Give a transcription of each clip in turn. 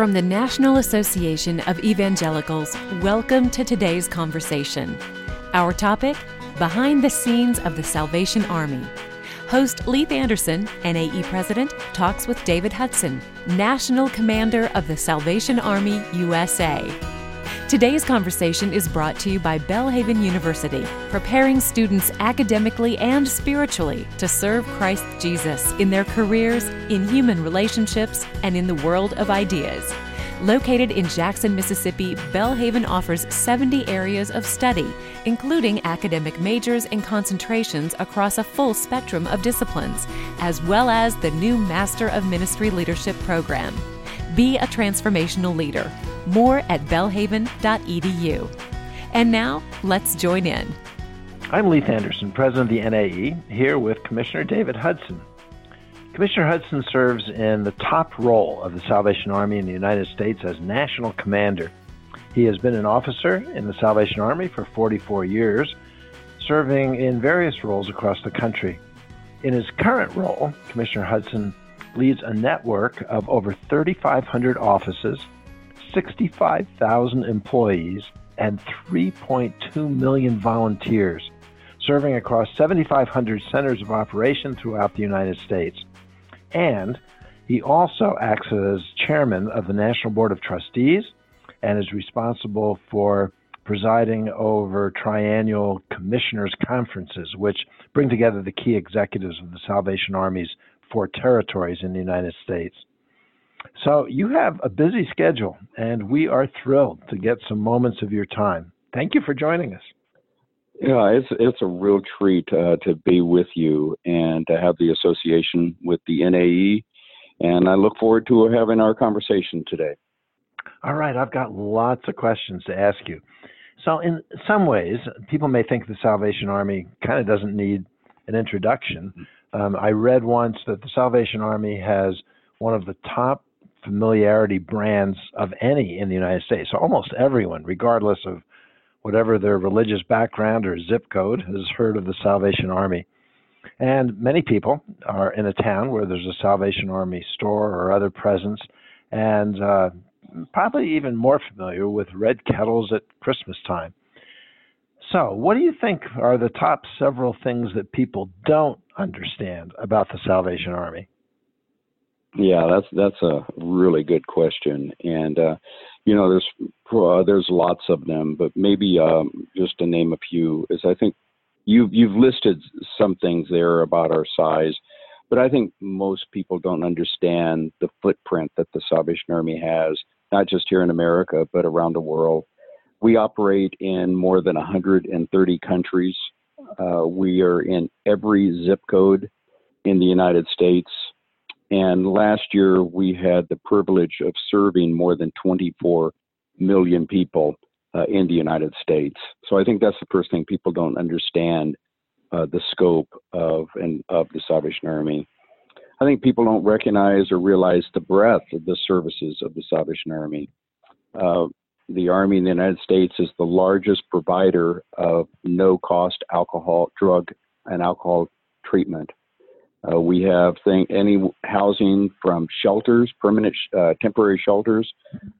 From the National Association of Evangelicals, welcome to today's conversation. Our topic Behind the Scenes of the Salvation Army. Host Leith Anderson, NAE President, talks with David Hudson, National Commander of the Salvation Army USA. Today's conversation is brought to you by Belhaven University, preparing students academically and spiritually to serve Christ Jesus in their careers, in human relationships, and in the world of ideas. Located in Jackson, Mississippi, Belhaven offers 70 areas of study, including academic majors and concentrations across a full spectrum of disciplines, as well as the new Master of Ministry Leadership program. Be a transformational leader. More at belhaven.edu. And now, let's join in. I'm Leith Anderson, President of the NAE, here with Commissioner David Hudson. Commissioner Hudson serves in the top role of the Salvation Army in the United States as National Commander. He has been an officer in the Salvation Army for 44 years, serving in various roles across the country. In his current role, Commissioner Hudson leads a network of over 3,500 offices, 65,000 employees, and 3.2 million volunteers, serving across 7,500 centers of operation throughout the United States. And he also acts as chairman of the National Board of Trustees and is responsible for presiding over triennial commissioners' conferences, which bring together the key executives of the Salvation Army's four territories in the United States. So you have a busy schedule, and we are thrilled to get some moments of your time. Thank you for joining us. Yeah, it's it's a real treat uh, to be with you and to have the association with the NAE, and I look forward to having our conversation today. All right, I've got lots of questions to ask you. So, in some ways, people may think the Salvation Army kind of doesn't need an introduction. Um, I read once that the Salvation Army has one of the top familiarity brands of any in the United States. So almost everyone, regardless of whatever their religious background or zip code, has heard of the Salvation Army. And many people are in a town where there's a Salvation Army store or other presence, and uh, probably even more familiar with red kettles at Christmas time. So, what do you think are the top several things that people don't understand about the Salvation Army? Yeah, that's that's a really good question, and uh, you know, there's uh, there's lots of them, but maybe um, just to name a few is I think you've you've listed some things there about our size, but I think most people don't understand the footprint that the Salvation Army has, not just here in America but around the world. We operate in more than 130 countries. Uh, we are in every zip code in the United States. And last year, we had the privilege of serving more than 24 million people uh, in the United States. So I think that's the first thing people don't understand uh, the scope of and of the Salvation Army. I think people don't recognize or realize the breadth of the services of the Salvation Army. Uh, the Army in the United States is the largest provider of no cost alcohol, drug, and alcohol treatment. Uh, we have thing, any housing from shelters, permanent, uh, temporary shelters,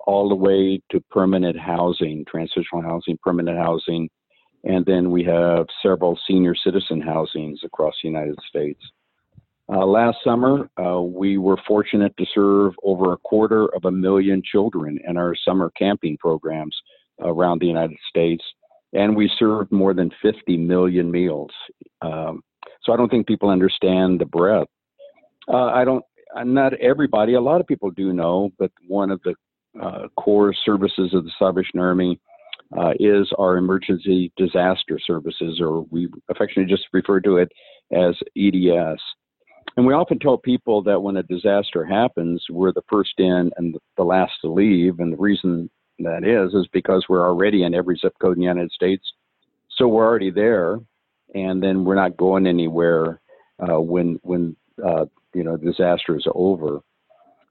all the way to permanent housing, transitional housing, permanent housing, and then we have several senior citizen housings across the United States. Uh, last summer, uh, we were fortunate to serve over a quarter of a million children in our summer camping programs around the United States, and we served more than 50 million meals. Um, so I don't think people understand the breadth. Uh, I don't. Uh, not everybody. A lot of people do know, but one of the uh, core services of the Salvation Army uh, is our emergency disaster services, or we affectionately just refer to it as EDS. And we often tell people that when a disaster happens, we're the first in and the last to leave. And the reason that is, is because we're already in every zip code in the United States. So we're already there. And then we're not going anywhere uh, when, when uh, you know, disasters are over.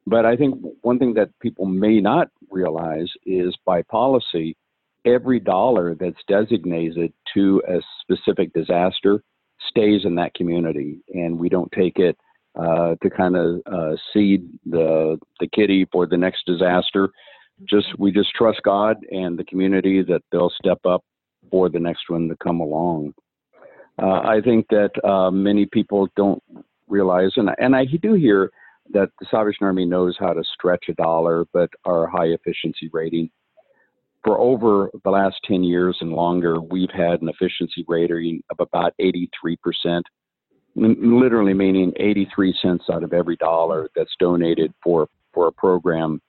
But I think one thing that people may not realize is by policy, every dollar that's designated to a specific disaster stays in that community, and we don't take it uh, to kind of uh, seed the the kitty for the next disaster. Just we just trust God and the community that they'll step up for the next one to come along. Uh, I think that uh, many people don't realize, and and I do hear that the Salvation Army knows how to stretch a dollar, but our high efficiency rating. For over the last 10 years and longer, we've had an efficiency rating of about 83%, literally meaning 83 cents out of every dollar that's donated for, for a program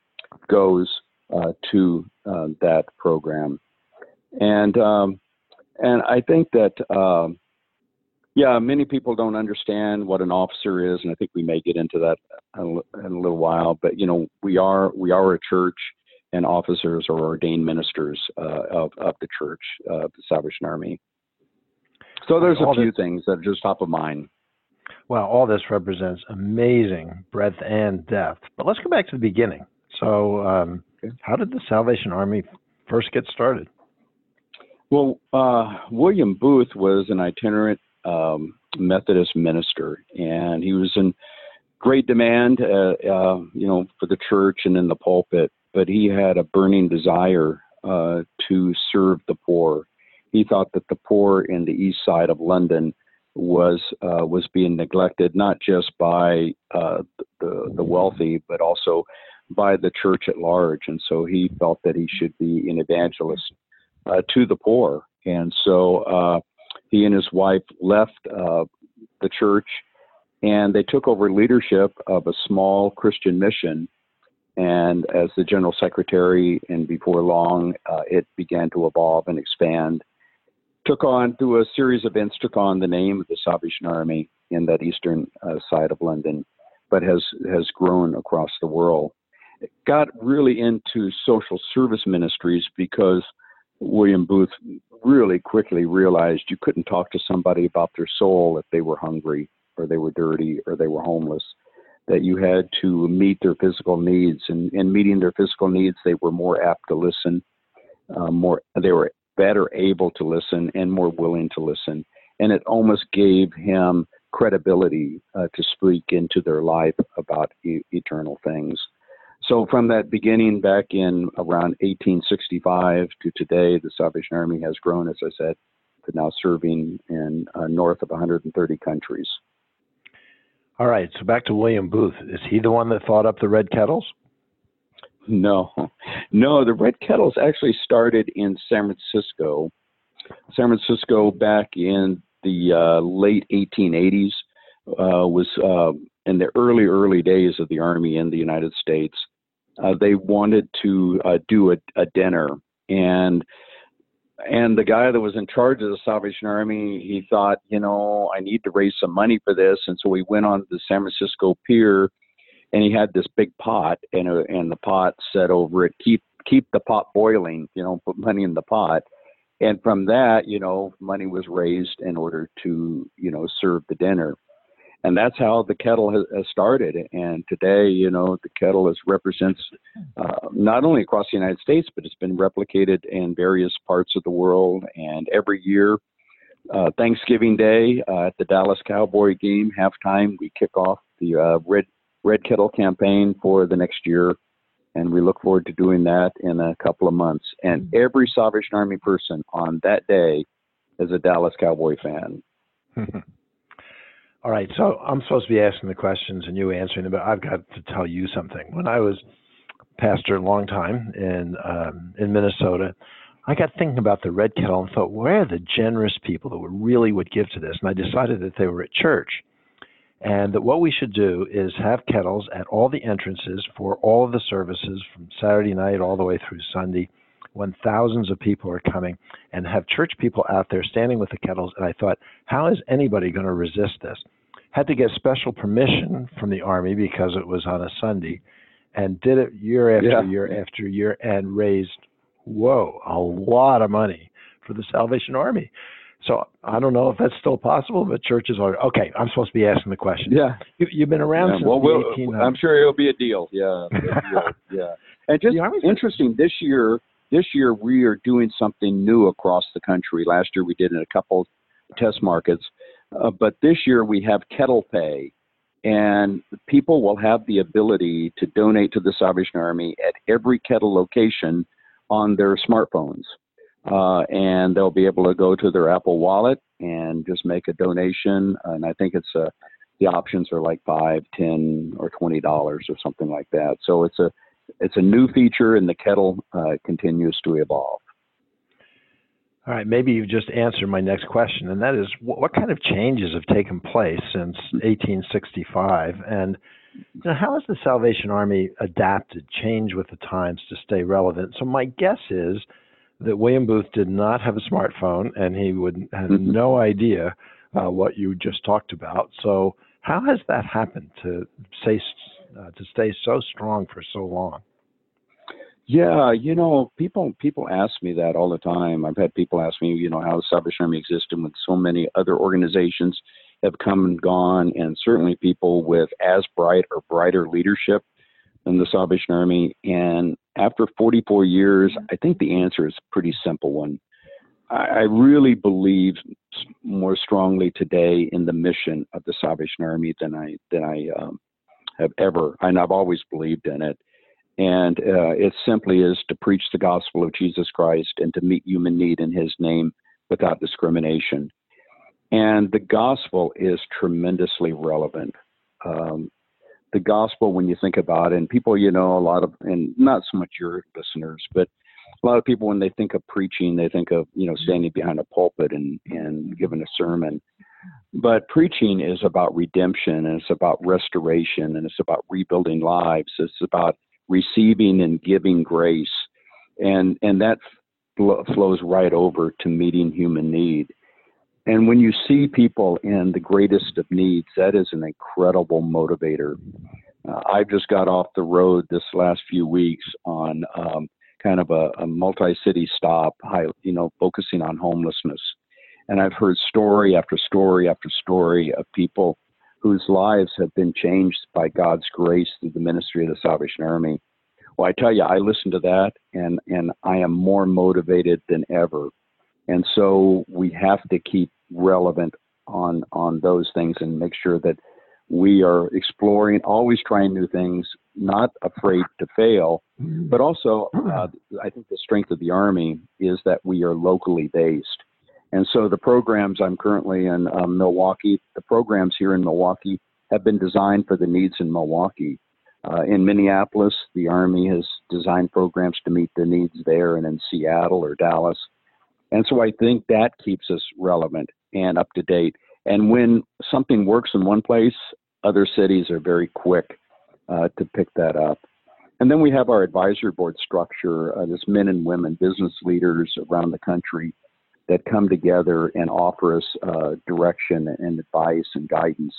goes uh, to uh, that program. And, um, and I think that um, yeah, many people don't understand what an officer is, and I think we may get into that in a little while. But you know, we are we are a church, and officers or ordained ministers uh, of of the church, uh, the Salvation Army. So there's a few this, things that are just top of mind. Well, all this represents amazing breadth and depth. But let's go back to the beginning. So, um, okay. how did the Salvation Army first get started? Well, uh, William Booth was an itinerant um, Methodist minister, and he was in great demand, uh, uh, you know, for the church and in the pulpit. But he had a burning desire uh, to serve the poor. He thought that the poor in the east side of London was uh, was being neglected, not just by uh, the the wealthy, but also by the church at large. And so he felt that he should be an evangelist uh, to the poor. And so he and his wife left uh, the church and they took over leadership of a small Christian mission. And as the general secretary, and before long, uh, it began to evolve and expand. Took on, through a series of events, took on the name of the Salvation Army in that eastern uh, side of London, but has has grown across the world. It got really into social service ministries because William Booth really quickly realized you couldn't talk to somebody about their soul if they were hungry or they were dirty or they were homeless. That you had to meet their physical needs, and in meeting their physical needs, they were more apt to listen, uh, more they were better able to listen and more willing to listen, and it almost gave him credibility uh, to speak into their life about e- eternal things. So from that beginning back in around 1865 to today, the Salvation Army has grown, as I said, to now serving in uh, north of 130 countries. All right, so back to William Booth. Is he the one that thought up the red kettles? No, no. The red kettles actually started in San Francisco. San Francisco back in the uh, late 1880s uh, was uh, in the early, early days of the Army in the United States uh, they wanted to uh, do a, a, dinner and and the guy that was in charge of the Salvation Army, he thought, you know, I need to raise some money for this, and so he went on the San Francisco Pier, and he had this big pot, and uh, and the pot said over it, keep keep the pot boiling, you know, put money in the pot, and from that, you know, money was raised in order to, you know, serve the dinner and that's how the kettle has, started. And today, you know, the kettle is represents uh, not only across the United States, but it's been replicated in various parts of the world. And every year, uh, Thanksgiving Day uh, at the Dallas Cowboy game halftime, we kick off the uh, red red kettle campaign for the next year. And we look forward to doing that in a couple of months. And mm-hmm. every Salvation Army person on that day is a Dallas Cowboy fan. All right, so I'm supposed to be asking the questions and you answering them, but I've got to tell you something. When I was pastor a long time in um, in Minnesota, I got thinking about the red kettle and thought, where are the generous people that really would give to this? And I decided that they were at church, and that what we should do is have kettles at all the entrances for all of the services from Saturday night all the way through Sunday when thousands of people are coming and have church people out there standing with the kettles. And I thought, how is anybody going to resist this? Had to get special permission from the Army because it was on a Sunday and did it year after yeah. year after year and raised, whoa, a lot of money for the Salvation Army. So I don't know if that's still possible, but churches are okay. I'm supposed to be asking the question. Yeah, you, have been around yeah, since well, 1800s. I'm sure it'll be a deal. Yeah, yeah. And just interesting this year, this year, we are doing something new across the country. Last year, we did in a couple test markets, uh, but this year we have kettle pay. and people will have the ability to donate to the Salvation Army at every kettle location on their smartphones. Uh, and they'll be able to go to their Apple Wallet and just make a donation. And I think it's a, uh, the options are like five, ten, or twenty dollars or something like that. So it's a it's a new feature, and the kettle uh, continues to evolve. All right, maybe you've just answered my next question, and that is what, what kind of changes have taken place since 1865? And you know, how has the Salvation Army adapted, changed with the times to stay relevant? So, my guess is that William Booth did not have a smartphone and he would have mm-hmm. no idea uh, what you just talked about. So, how has that happened to stay, uh, to stay so strong for so long? Yeah, you know, people people ask me that all the time. I've had people ask me, you know, how the Salvation Army existed when so many other organizations have come and gone, and certainly people with as bright or brighter leadership than the Salvation Army. And after 44 years, I think the answer is a pretty simple one. I, really believe more strongly today in the mission of the Salvation Army than I than I um, have ever, and I've always believed in it and uh, it simply is to preach the gospel of Jesus Christ and to meet human need in his name without discrimination. And the gospel is tremendously relevant. Um, the gospel, when you think about it, and people, you know, a lot of, and not so much your listeners, but a lot of people, when they think of preaching, they think of, you know, standing behind a pulpit and, and giving a sermon. But preaching is about redemption and it's about restoration and it's about rebuilding lives. It's about receiving and giving grace, and and that fl- flows right over to meeting human need. And when you see people in the greatest of needs, that is an incredible motivator. Uh, I've just got off the road this last few weeks on um, kind of a, a multi-city stop, high, you know, focusing on homelessness. And I've heard story after story after story of people whose lives have been changed by God's grace through the ministry of the Salvation Army. Well, I tell you, I listen to that and, and I am more motivated than ever. And so we have to keep relevant on, on those things and make sure that we are exploring, always trying new things, not afraid to fail. But also, uh, I think the strength of the Army is that we are locally based. And so the programs I'm currently in um, Milwaukee, the programs here in Milwaukee have been designed for the needs in Milwaukee. Uh, in Minneapolis, the Army has designed programs to meet the needs there, and in Seattle or Dallas. And so I think that keeps us relevant and up to date. And when something works in one place, other cities are very quick uh, to pick that up. And then we have our advisory board structure. Uh, there's men and women, business leaders around the country that come together and offer us uh, direction and advice and guidance.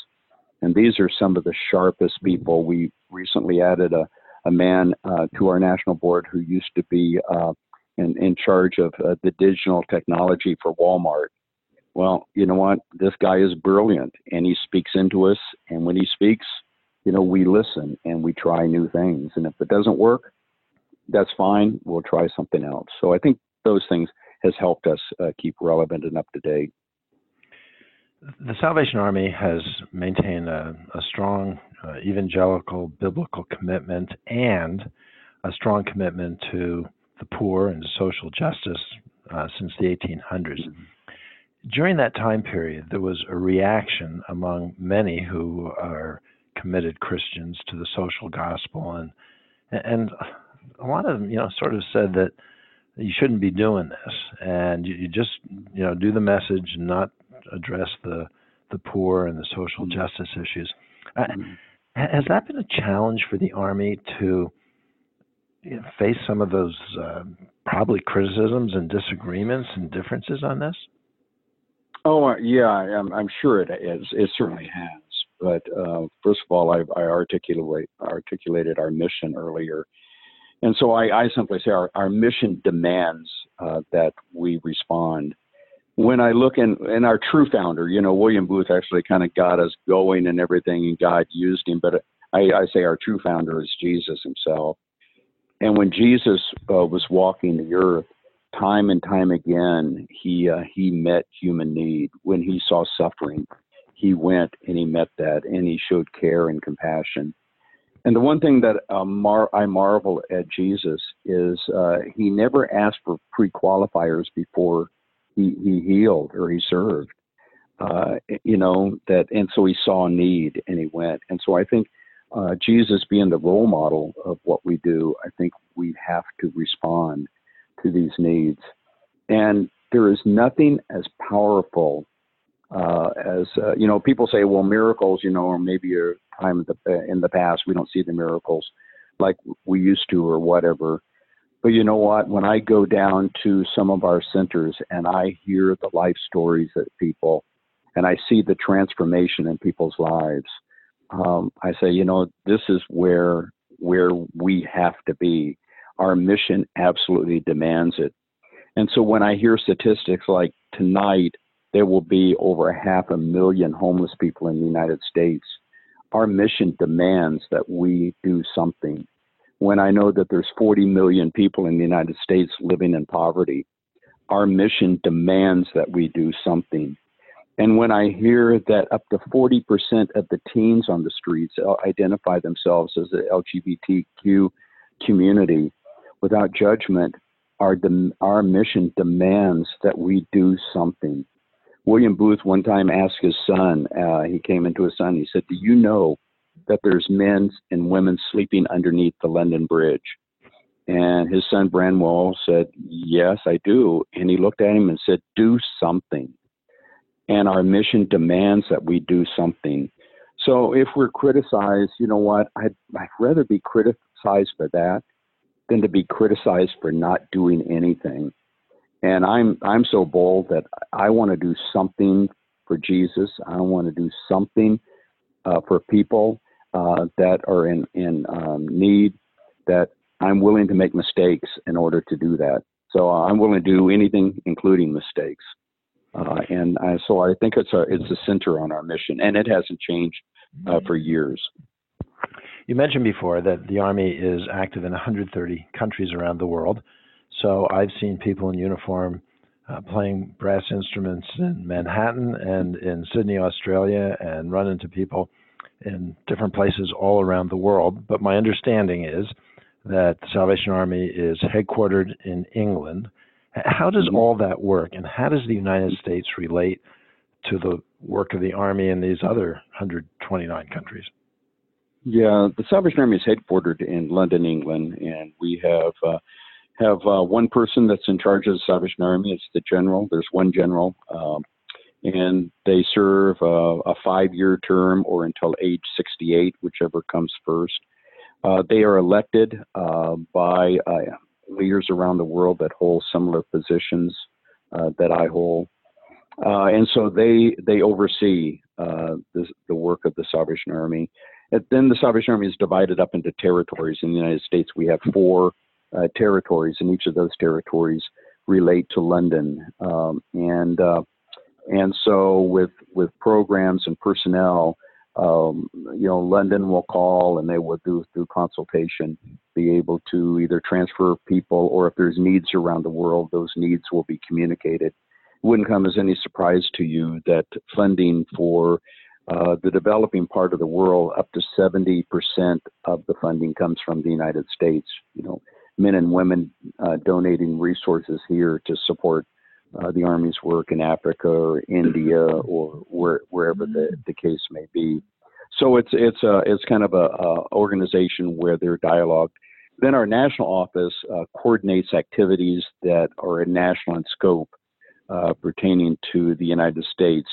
And these are some of the sharpest people. We recently added a, a man uh, to our national board who used to be uh, in, in charge of uh, the digital technology for Walmart. Well, you know what? This guy is brilliant and he speaks into us. And when he speaks, you know, we listen and we try new things. And if it doesn't work, that's fine. We'll try something else. So I think those things has helped us uh, keep relevant and up to date. The Salvation Army has maintained a, a strong uh, evangelical biblical commitment and a strong commitment to the poor and social justice uh, since the 1800s. During that time period, there was a reaction among many who are committed Christians to the social gospel, and and a lot of them, you know, sort of said that you shouldn't be doing this, and you, you just you know do the message and not address the the poor and the social mm-hmm. justice issues. Uh, has that been a challenge for the army to you know, face some of those uh, probably criticisms and disagreements and differences on this? Oh uh, yeah, I'm, I'm sure it is. It certainly has. But uh, first of all, I, I articulate, articulated our mission earlier and so I, I simply say our, our mission demands uh, that we respond. When I look in, in our true founder, you know, William Booth actually kind of got us going and everything, and God used him. But I, I say our true founder is Jesus himself. And when Jesus uh, was walking the earth, time and time again, he uh, he met human need. When he saw suffering, he went and he met that and he showed care and compassion. And the one thing that uh, mar- I marvel at Jesus is uh, he never asked for pre-qualifiers before he, he healed or he served. Uh, you know that, and so he saw need and he went. And so I think uh, Jesus being the role model of what we do, I think we have to respond to these needs. And there is nothing as powerful uh, as uh, you know. People say, "Well, miracles," you know, or maybe a time in the, past we don't see the miracles like we used to, or whatever. But you know what? When I go down to some of our centers and I hear the life stories of people, and I see the transformation in people's lives, um, I say, you know, this is where where we have to be. Our mission absolutely demands it. And so when I hear statistics like tonight, there will be over half a million homeless people in the United States, our mission demands that we do something. When I know that there's 40 million people in the United States living in poverty, our mission demands that we do something. And when I hear that up to 40% of the teens on the streets identify themselves as the LGBTQ community without judgment, our, our mission demands that we do something. William Booth one time asked his son, uh, he came into his son, he said, Do you know that there's men and women sleeping underneath the London Bridge? And his son Bramwell said, Yes, I do. And he looked at him and said, Do something and our mission demands that we do something. So if we're criticized, you know what? I'd, I'd rather be criticized for that than to be criticized for not doing anything. And I'm I'm so bold that I want to do something for Jesus. I want to do something uh, for people uh, that are in in um, need. That I'm willing to make mistakes in order to do that. So I'm willing to do anything, including mistakes. Uh, and uh, so I think it's a it's a center on our mission, and it hasn't changed uh, for years. You mentioned before that the Army is active in 130 countries around the world. So I've seen people in uniform uh, playing brass instruments in Manhattan and in Sydney, Australia, and run into people in different places all around the world. But my understanding is that the Salvation Army is headquartered in England how does mm-hmm. all that work, and how does the United States relate to the work of the Army in these other 129 countries? Yeah, the Salvation Army is headquartered in London, England, and we have uh, have uh, one person that's in charge of the Salvation Army. It's the general. There's one general, um, and they serve uh, a five-year term or until age 68, whichever comes first. Uh, they are elected uh, by uh, leaders around the world that hold similar positions uh, that I hold. And so they they oversee the, the work of the Salvation Army. And then the Salvation Army is divided up into territories. In the United States, we have four uh, territories, and each of those territories relate to London. Um, and uh, and so with with programs and personnel, um, you know, London will call and they will do through consultation be able to either transfer people or if there's needs around the world, those needs will be communicated. It wouldn't come as any surprise to you that funding for uh, the developing part of the world, up to 70% of the funding comes from the United States. You know, men and women uh, donating resources here to support uh, the Army's work in Africa or India or where, wherever the, the case may be. So it's it's a it's kind of a, organization where they're dialogue. Then our national office uh, coordinates activities that are national in scope uh, pertaining to the United States.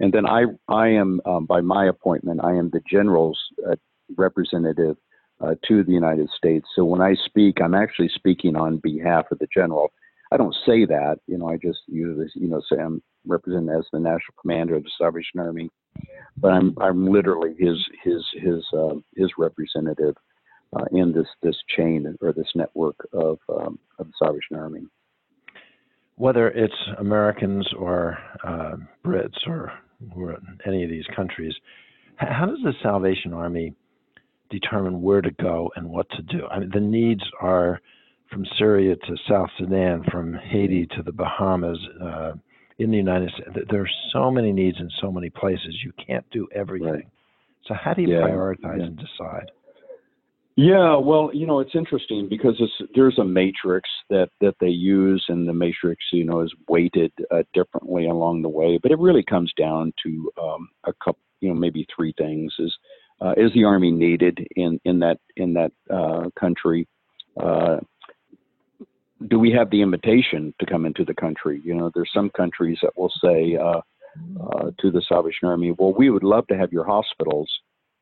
And then I I am um, by my appointment I am the general's uh, representative uh, to the United States. So when I speak, I'm actually speaking on behalf of the general. I don't say that, you know. I just use you know, say I'm represented as the national commander of the Salvation Army, but I'm I'm literally his his his uh, his representative uh, in this this chain or this network of um, of the Salvation Army. Whether it's Americans or uh, Brits or, or any of these countries, how does the Salvation Army determine where to go and what to do? I mean, the needs are from Syria to South Sudan, from Haiti to the Bahamas, uh, in the United States. There are so many needs in so many places. You can't do everything. Right. So how do you yeah. prioritize yeah. and decide? Yeah, well, you know, it's interesting because there's a matrix that that they use, and the matrix, you know, is weighted uh, differently along the way. But it really comes down to um, a couple, you know, maybe three things: is uh, is the army needed in in that in that uh, country? Uh, do we have the invitation to come into the country? You know, there's some countries that will say uh, uh, to the Salvation Army, "Well, we would love to have your hospitals."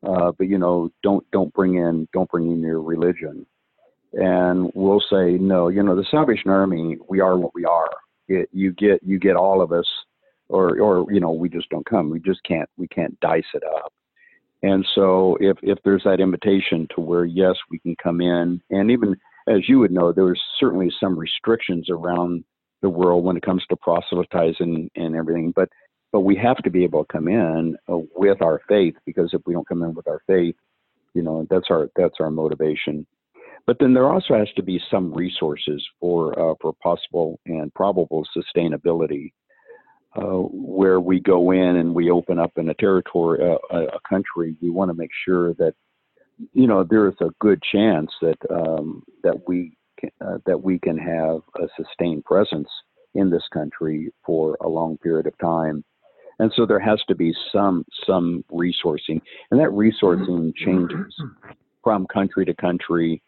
uh, but you know, don't don't bring in don't bring in your religion. And we'll say no. You know, the Salvation Army, we are what we are. It, you get you get all of us, or or you know, we just don't come. We just can't we can't dice it up. And so if if there's that invitation to where yes, we can come in, and even as you would know, there's certainly some restrictions around the world when it comes to proselytizing and everything, but but we have to be able to come in uh, with our faith because if we don't come in with our faith, you know, that's our that's our motivation. But then there also has to be some resources for uh, for possible and probable sustainability, uh, where we go in and we open up in a territory, uh, a country. We want to make sure that you know there is a good chance that um, that we can, uh, that we can have a sustained presence in this country for a long period of time and so there has to be some some resourcing, and that resourcing changes from country to country.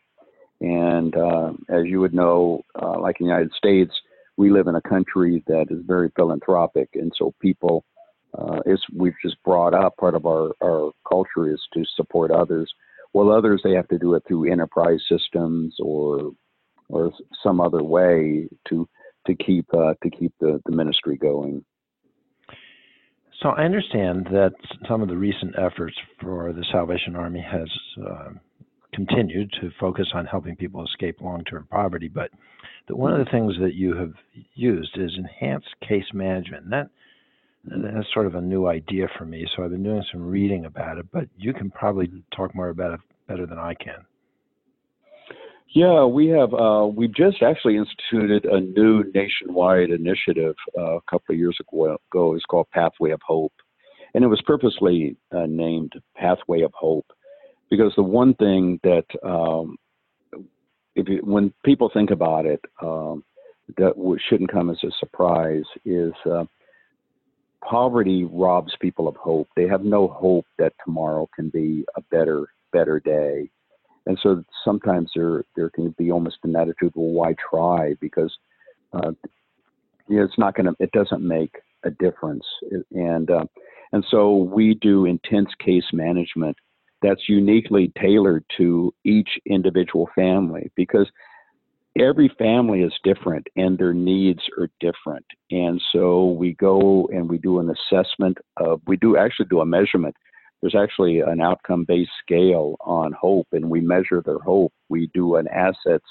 And uh, as you would know, uh, like in the United States, we live in a country that is very philanthropic, and so people, uh, is we've just brought up part of our our culture is to support others. Well, others they have to do it through enterprise systems or or some other way to to keep uh, to keep the, the ministry going. So I understand that some of the recent efforts for the Salvation Army has uh, continued to focus on helping people escape long-term poverty, but that one of the things that you have used is enhanced case management. And that that's sort of a new idea for me. So I've been doing some reading about it, but you can probably talk more about it better than I can. Yeah, we have. Uh, we just actually instituted a new nationwide initiative uh, a couple of years ago. It's called Pathway of Hope, and it was purposely uh, named Pathway of Hope because the one thing that um, if you, when people think about it, um, that shouldn't come as a surprise is uh, poverty robs people of hope. They have no hope that tomorrow can be a better better day and so sometimes there there can be almost an attitude, well, why try? Because uh, you know, it's not going to, it doesn't make a difference. And uh, and so we do intense case management that's uniquely tailored to each individual family because every family is different and their needs are different. And so we go and we do an assessment of, we do actually do a measurement there's actually an outcome based scale on hope, and we measure their hope. We do an assets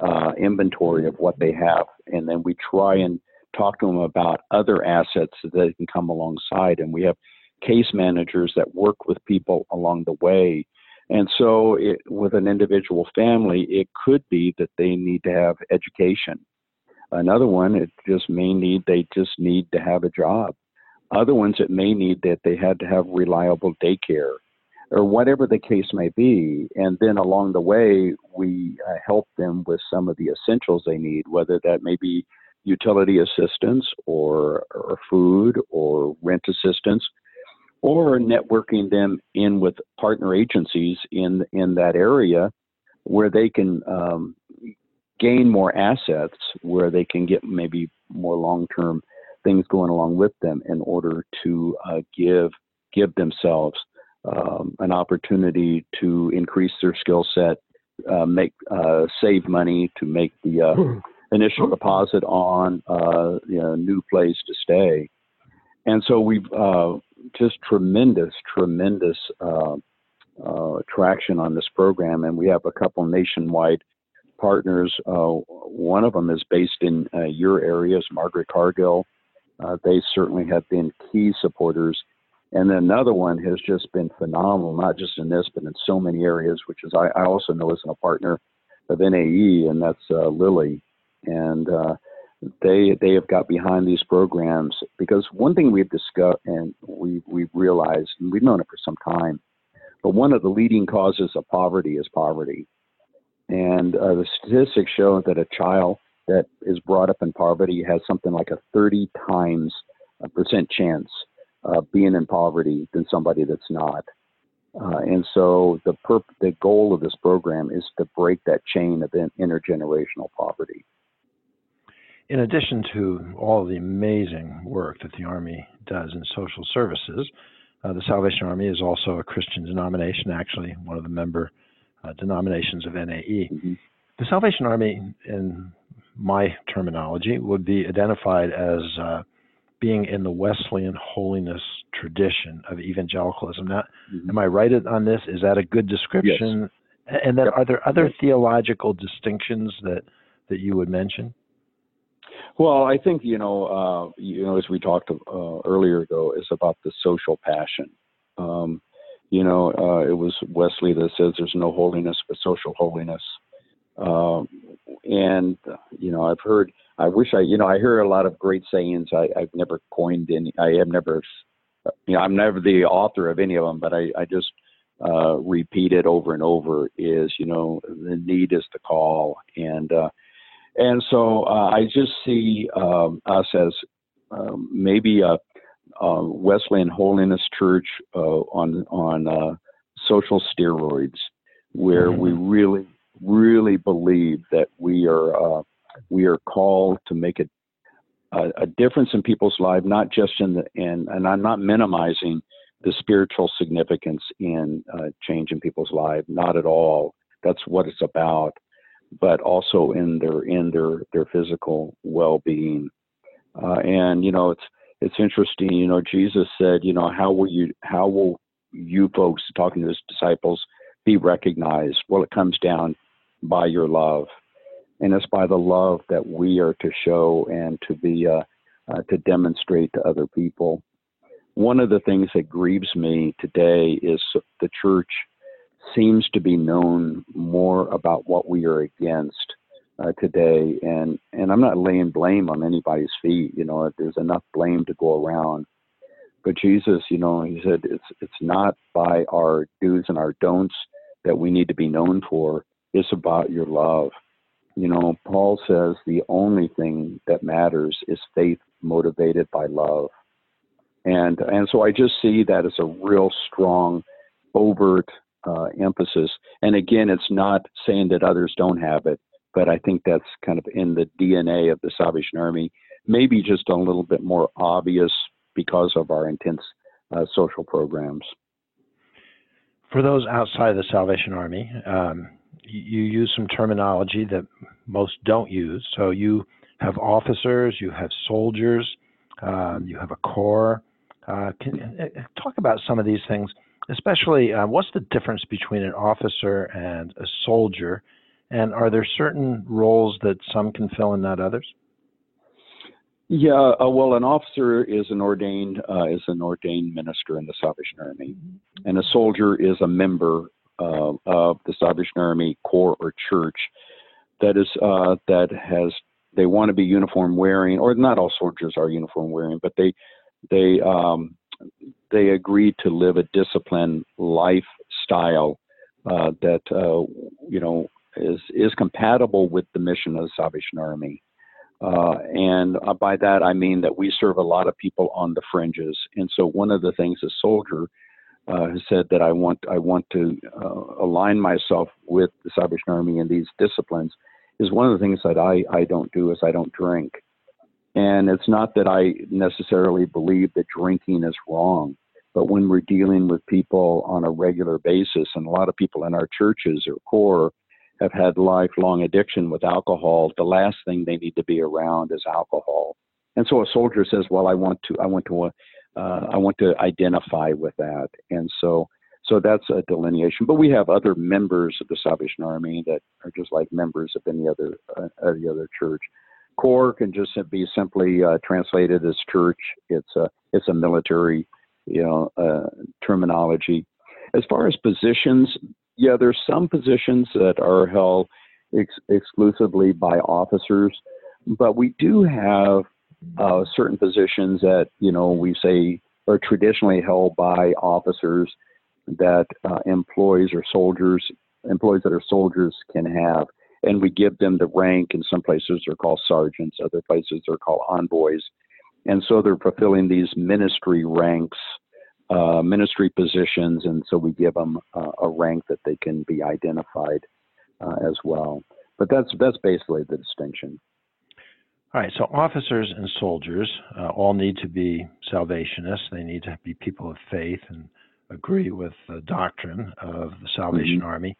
uh, inventory of what they have, and then we try and talk to them about other assets that they can come alongside. And we have case managers that work with people along the way. And so, it, with an individual family, it could be that they need to have education. Another one, it just may need they just need to have a job. Other ones, it may need that they had to have reliable daycare or whatever the case may be. And then along the way, we uh, help them with some of the essentials they need, whether that may be utility assistance or, or food or rent assistance or networking them in with partner agencies in in that area where they can um, gain more assets, where they can get maybe more long term things going along with them in order to uh, give give themselves um, an opportunity to increase their skill set, uh, make uh, save money to make the uh, initial deposit on uh, you know, new place to stay. And so we've uh, just tremendous, tremendous traction on this program, and we have a couple nationwide partners. one of them is based in your areas, Margaret Cargill uh, they certainly have been key supporters. And then another one has just been phenomenal, not just in this, but in so many areas, which is I, I also know as a partner of NAE, and that's uh, Lilly. And uh, they they have got behind these programs because one thing we've discussed and we we've realized and we've known it for some time, but one of the leading causes of poverty is poverty, and uh, the statistics show that a child that is brought up in poverty has something like a 30 times a percent chance of being in poverty than somebody that's not. Uh, and so the perp- the goal of this program is to break that chain of intergenerational poverty. In addition to all the amazing work that the Army does in social services, uh, the Salvation Army is also a Christian denomination, actually, one of the member uh, denominations of NAE. Mm-hmm. The Salvation Army, in my terminology, would be identified as uh, being in the Wesleyan holiness tradition of evangelicalism. Now, mm-hmm. am I right on this? Is that a good description? Yes. And then, yep. are there other theological distinctions that that you would mention? Well, I think you know, uh, you know, as we talked uh, earlier ago, is about the social passion. Um, you know, uh, it was Wesley that says there's no holiness but social holiness. Um, and you know, I've heard. I wish I, you know, I hear a lot of great sayings. I, I've never coined any. I have never, you know, I'm never the author of any of them, but I, I just uh, repeat it over and over. Is you know, the need is the call, and uh, and so uh, I just see um, us as um, maybe a, a, Wesleyan Holiness Church uh, on on uh, social steroids, where mm-hmm. we really really believe that we are uh, we are called to make a, a, a difference in people's lives, not just in the in, and I'm not minimizing the spiritual significance in uh, changing people's lives, not at all. That's what it's about but also in their in their their physical well-being. Uh, and you know, it's it's interesting. You know, Jesus said, you know, how will you how will you folks talking to his disciples be recognized? Well, it comes down by your love, and it's by the love that we are to show and to be uh, uh, to demonstrate to other people. One of the things that grieves me today is the church seems to be known more about what we are against uh, today. And, and I'm not laying blame on anybody's feet. You know, there's enough blame to go around. But Jesus, you know, he said it's it's not by our do's and our don'ts that we need to be known for. It's about your love. You know, Paul says the only thing that matters is faith motivated by love. And and so I just see that as a real strong, overt uh, emphasis. And again, it's not saying that others don't have it, but I think that's kind of in the DNA of the Salvation Army. Maybe just a little bit more obvious because of our intense uh, social programs. For those outside the Salvation Army, um, you use some terminology that most don't use. So you have officers, you have soldiers, um, you have a corps. Uh, can, uh, talk about some of these things especially uh, what's the difference between an officer and a soldier? And are there certain roles that some can fill and not others? Yeah uh, well an officer is an ordained uh, is an ordained minister in the salvation army. And a soldier is a member uh, of the salvation army corps or church that is uh, that has they want to be uniform wearing or not all soldiers are uniform wearing but they they um, they agreed to live a disciplined lifestyle uh, that uh, you know is is compatible with the mission of the Salvation Army. Uh, and uh, by that I mean that we serve a lot of people on the fringes. And so one of the things a soldier uh, has said that I want I want to uh, align myself with the Salvation Army in these disciplines is one of the things that I, I don't do is I don't drink. And it's not that I necessarily believe that drinking is wrong, but when we're dealing with people on a regular basis, and a lot of people in our churches or corps have had lifelong addiction with alcohol, the last thing they need to be around is alcohol. And so a soldier says, "Well, I want to, I want to, uh, I want to identify with that." And so, so that's a delineation. But we have other members of the Salvation Army that are just like members of any other, uh, any other church. Corps can just be simply uh, translated as church. It's a it's a military, you know, uh, terminology. As far as positions, yeah, there's some positions that are held ex- exclusively by officers. but we do have uh, certain positions that you know we say are traditionally held by officers that uh, employees or soldiers, employees that are soldiers can have. And we give them the rank. In some places, they're called sergeants. Other places, they're called envoys. And so they're fulfilling these ministry ranks, uh, ministry positions. And so we give them uh, a rank that they can be identified uh, as well. But that's that's basically the distinction. All right, so officers and soldiers uh, all need to be salvationists. They need to be people of faith and agree with the doctrine of the Salvation mm-hmm. Army.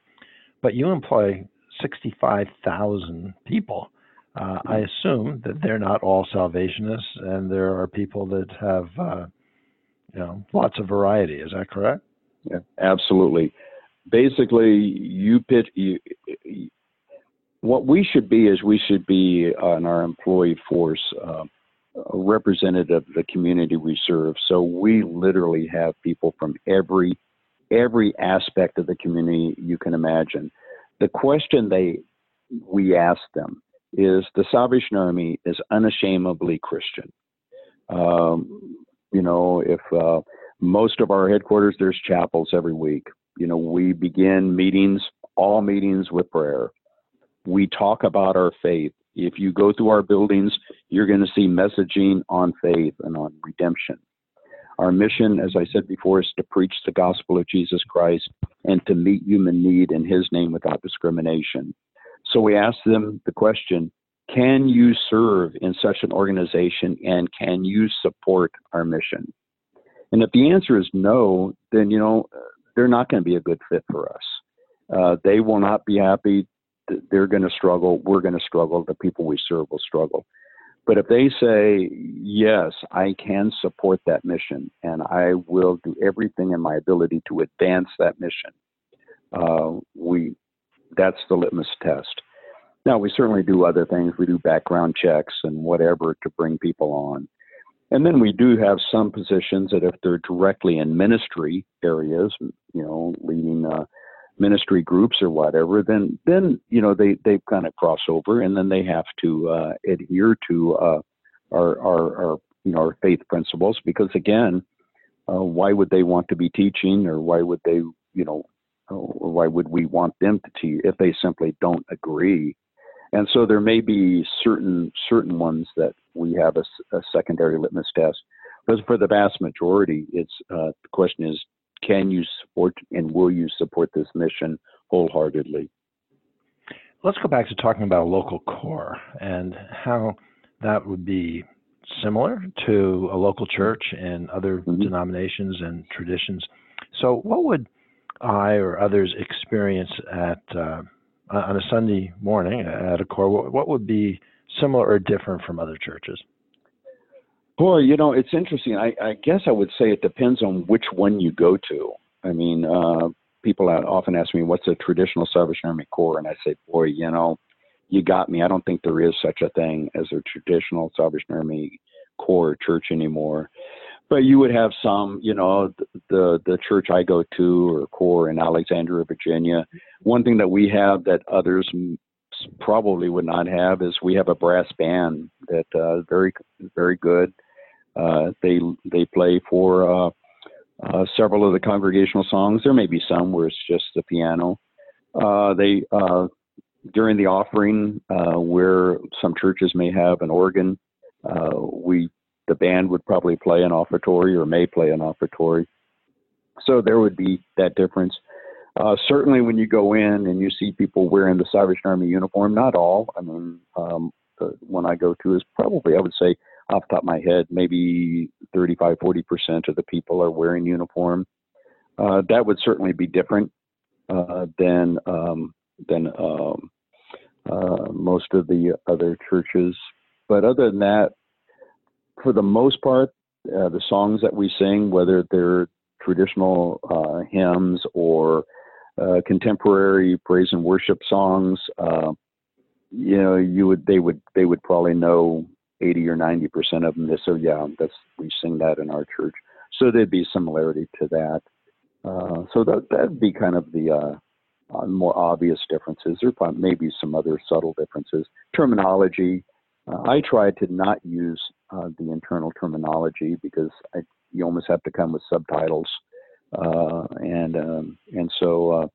But you employ 65,000 people. Uh, I assume that they're not all salvationists, and there are people that have, uh, you know, lots of variety. Is that correct? Yeah, absolutely. Basically, you pitch. You, what we should be is we should be on our employee force uh, a representative of the community we serve. So we literally have people from every every aspect of the community you can imagine. The question they we ask them is the Salvation Army is unashamedly Christian. Um, you know, if uh, most of our headquarters there's chapels every week. You know, we begin meetings, all meetings with prayer we talk about our faith. If you go through our buildings, you're going to see messaging on faith and on redemption. Our mission, as I said before, is to preach the gospel of Jesus Christ and to meet human need in his name without discrimination. So we ask them the question can you serve in such an organization and can you support our mission? And if the answer is no, then, you know, they're not going to be a good fit for us. Uh, they will not be happy they're going to struggle. We're going to struggle. The people we serve will struggle. But if they say, yes, I can support that mission and I will do everything in my ability to advance that mission, uh, we, that's the litmus test. Now, we certainly do other things. We do background checks and whatever to bring people on. And then we do have some positions that if they're directly in ministry areas, you know, leading uh, ministry groups or whatever, then then you know they they kind of cross over, and then they have to uh, adhere to uh, our, our our you know our faith principles because again, uh, why would they want to be teaching, or why would they you know, why would we want them to teach if they simply don't agree? And so there may be certain certain ones that we have a, a secondary litmus test, but for the vast majority, it's uh, the question is can you support and will you support this mission wholeheartedly? Let's go back to talking about a local corps and how that would be similar to a local church and other mm-hmm. denominations and traditions. So, what would I or others experience at uh, on a Sunday morning at a corps? What would be similar or different from other churches? Boy, you know, it's interesting. I, I guess I would say it depends on which one you go to. I mean, uh, people often ask me, what's a traditional Salvation Army Corps? And I say, boy, you know, you got me. I don't think there is such a thing as a traditional Salvation Army Corps church anymore. But you would have some, you know, the the church I go to or corps in Alexandria, Virginia. One thing that we have that others probably would not have is we have a brass band that uh, very very good. Uh, they they play for uh, uh, several of the congregational songs. There may be some where it's just the piano. Uh, they uh, during the offering, where some churches may have an organ, we the band would probably play an offertory or may play an offertory. So there would be that difference. Uh, certainly, when you go in and you see people wearing the Salvation Army uniform, not all. I mean, um, the one I go to is probably, I would say, off the top of my head, maybe 35, 40% of the people are wearing uniform. Uh, that would certainly be different uh, than um, than um, uh, most of the other churches. But other than that, for the most part, uh, the songs that we sing, whether they're traditional uh, hymns or uh, contemporary praise and worship songs, you know, you would they would they would probably know 80 or 90 percent of them. They say, yeah, that's we sing that in our church. So there'd be similarity to that. Uh, so that that'd be kind of the uh, uh, more obvious differences. There may be some other subtle differences. Terminology, Uh, I try to not use uh, the internal terminology because I, you almost have to come with subtitles, uh, and um, and so. Uh,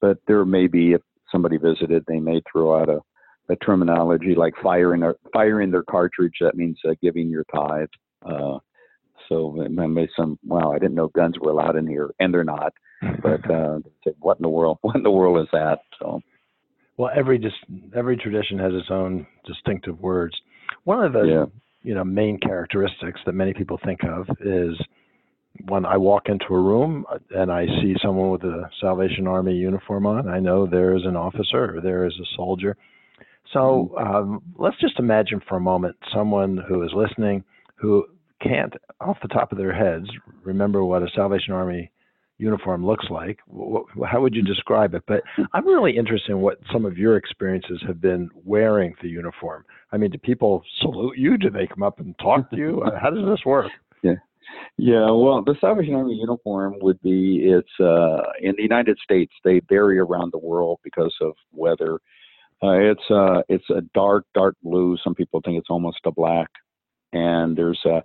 but there may be if somebody visited, they may throw out a, a terminology like firing a, firing their cartridge. That means uh, giving your tithe. Uh, so maybe some wow, I didn't know guns were allowed in here, and they're not. But uh, what in the world? What in the world is that? So. Well, every just every tradition has its own distinctive words. One of the yeah. You know main characteristics that many people think of is when I walk into a room and I see someone with a Salvation Army uniform on, I know there is an officer or there is a soldier. So mm-hmm. um, let's just imagine for a moment someone who is listening who can't, off the top of their heads, remember what a Salvation Army uniform looks like. How would you describe it? But I'm really interested in what some of your experiences have been wearing the uniform. I mean, do people salute you? Do they come up and talk to you? How does this work? Yeah. Yeah, well, the Salvation Army uniform would be it's uh, in the United States. They vary around the world because of weather. Uh, it's uh, it's a dark, dark blue. Some people think it's almost a black, and there's uh,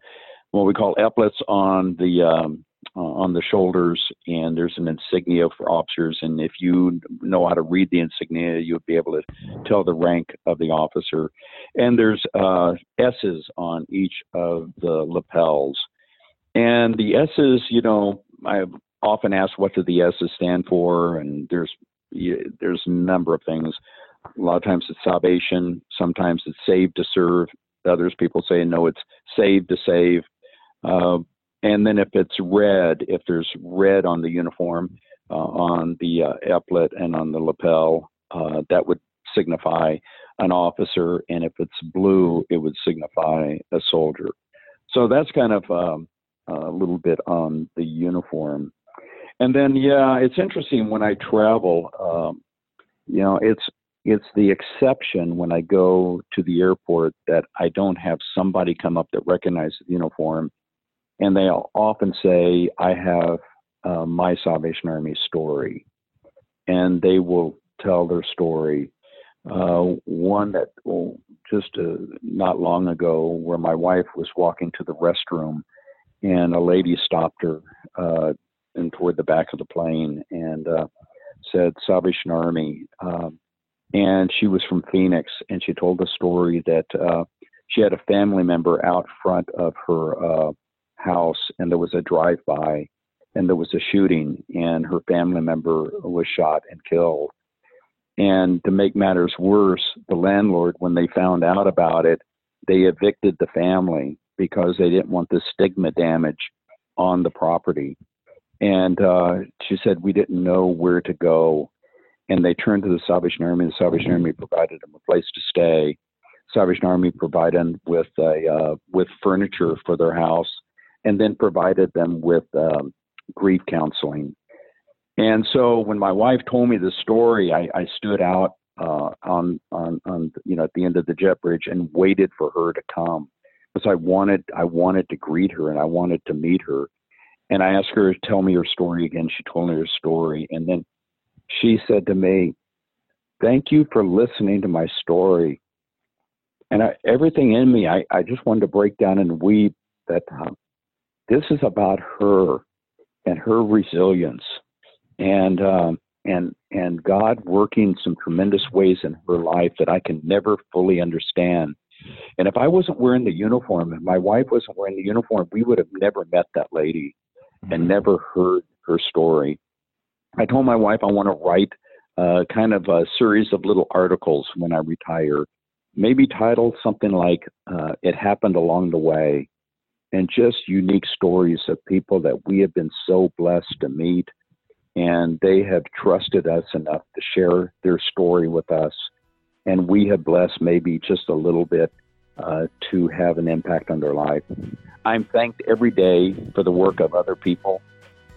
what we call epaulets on the um, uh, on the shoulders, and there's an insignia for officers. And if you know how to read the insignia, you'll be able to tell the rank of the officer. And there's uh, S's on each of the lapels. And the S's, you know, I've often asked what do the S's stand for, and there's there's a number of things. A lot of times it's salvation, sometimes it's save to serve. Others people say no, it's save to save. Uh, and then if it's red, if there's red on the uniform, uh, on the uh, epaulet and on the lapel, uh, that would signify an officer. And if it's blue, it would signify a soldier. So that's kind of um, a little bit on the uniform. And then, yeah, it's interesting when I travel. Um, you know, it's it's the exception when I go to the airport that I don't have somebody come up that recognizes the uniform, and they often say, "I have uh, my Salvation Army story," and they will tell their story. Uh, one that well, just uh, not long ago, where my wife was walking to the restroom and a lady stopped her uh, and toward the back of the plane and uh, said Salvation Army. Um, and she was from Phoenix, and she told the story that uh, she had a family member out front of her uh, house, and there was a drive-by, and there was a shooting, and her family member was shot and killed. And to make matters worse, the landlord, when they found out about it, they evicted the family because they didn't want the stigma damage on the property. And uh, she said we didn't know where to go, and they turned to the Salvation Army. The Salvation Army provided them a place to stay. Salvation Army provided them with a uh, with furniture for their house, and then provided them with um, grief counseling. And so when my wife told me the story, I, I stood out uh, on on on you know at the end of the jet bridge and waited for her to come because I wanted I wanted to greet her and I wanted to meet her. And I asked her to tell me her story again. She told me her story, and then she said to me, "Thank you for listening to my story." And I, everything in me, I, I just wanted to break down and weep that um, this is about her and her resilience, and um, and and God working some tremendous ways in her life that I can never fully understand and if I wasn't wearing the uniform and my wife wasn't wearing the uniform, we would have never met that lady and mm-hmm. never heard her story. I told my wife I want to write uh, kind of a series of little articles when I retire, maybe titled something like uh, It Happened Along the Way, and just unique stories of people that we have been so blessed to meet. And they have trusted us enough to share their story with us and we have blessed maybe just a little bit uh, to have an impact on their life. I'm thanked every day for the work of other people.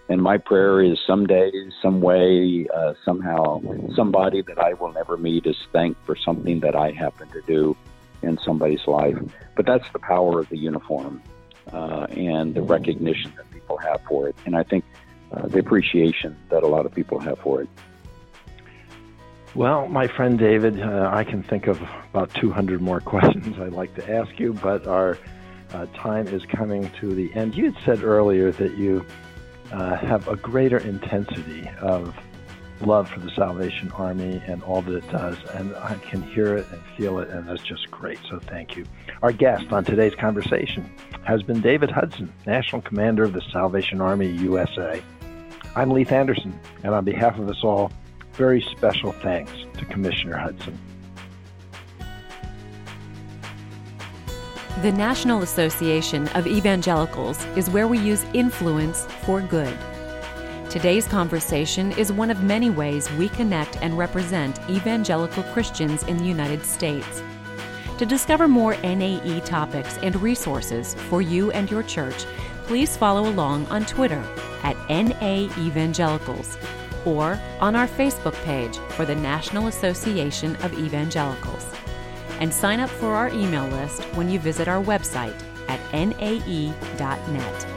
And my prayer is someday, some way, uh, somehow, somebody that I will never meet is thanked for something that I happen to do in somebody's life. But that's the power of the uniform uh, and the recognition that people have for it. And I think uh, the appreciation that a lot of people have for it. Well, my friend David, uh, I can think of about 200 more questions I'd like to ask you, but our uh, time is coming to the end. You had said earlier that you uh, have a greater intensity of love for the Salvation Army and all that it does, and I can hear it and feel it, and that's just great. So thank you. Our guest on today's conversation has been David Hudson, National Commander of the Salvation Army USA. I'm Leith Anderson, and on behalf of us all, very special thanks to Commissioner Hudson. The National Association of Evangelicals is where we use influence for good. Today's conversation is one of many ways we connect and represent evangelical Christians in the United States. To discover more NAE topics and resources for you and your church, please follow along on Twitter at NA Evangelicals or on our Facebook page for the National Association of Evangelicals. And sign up for our email list when you visit our website at nae.net.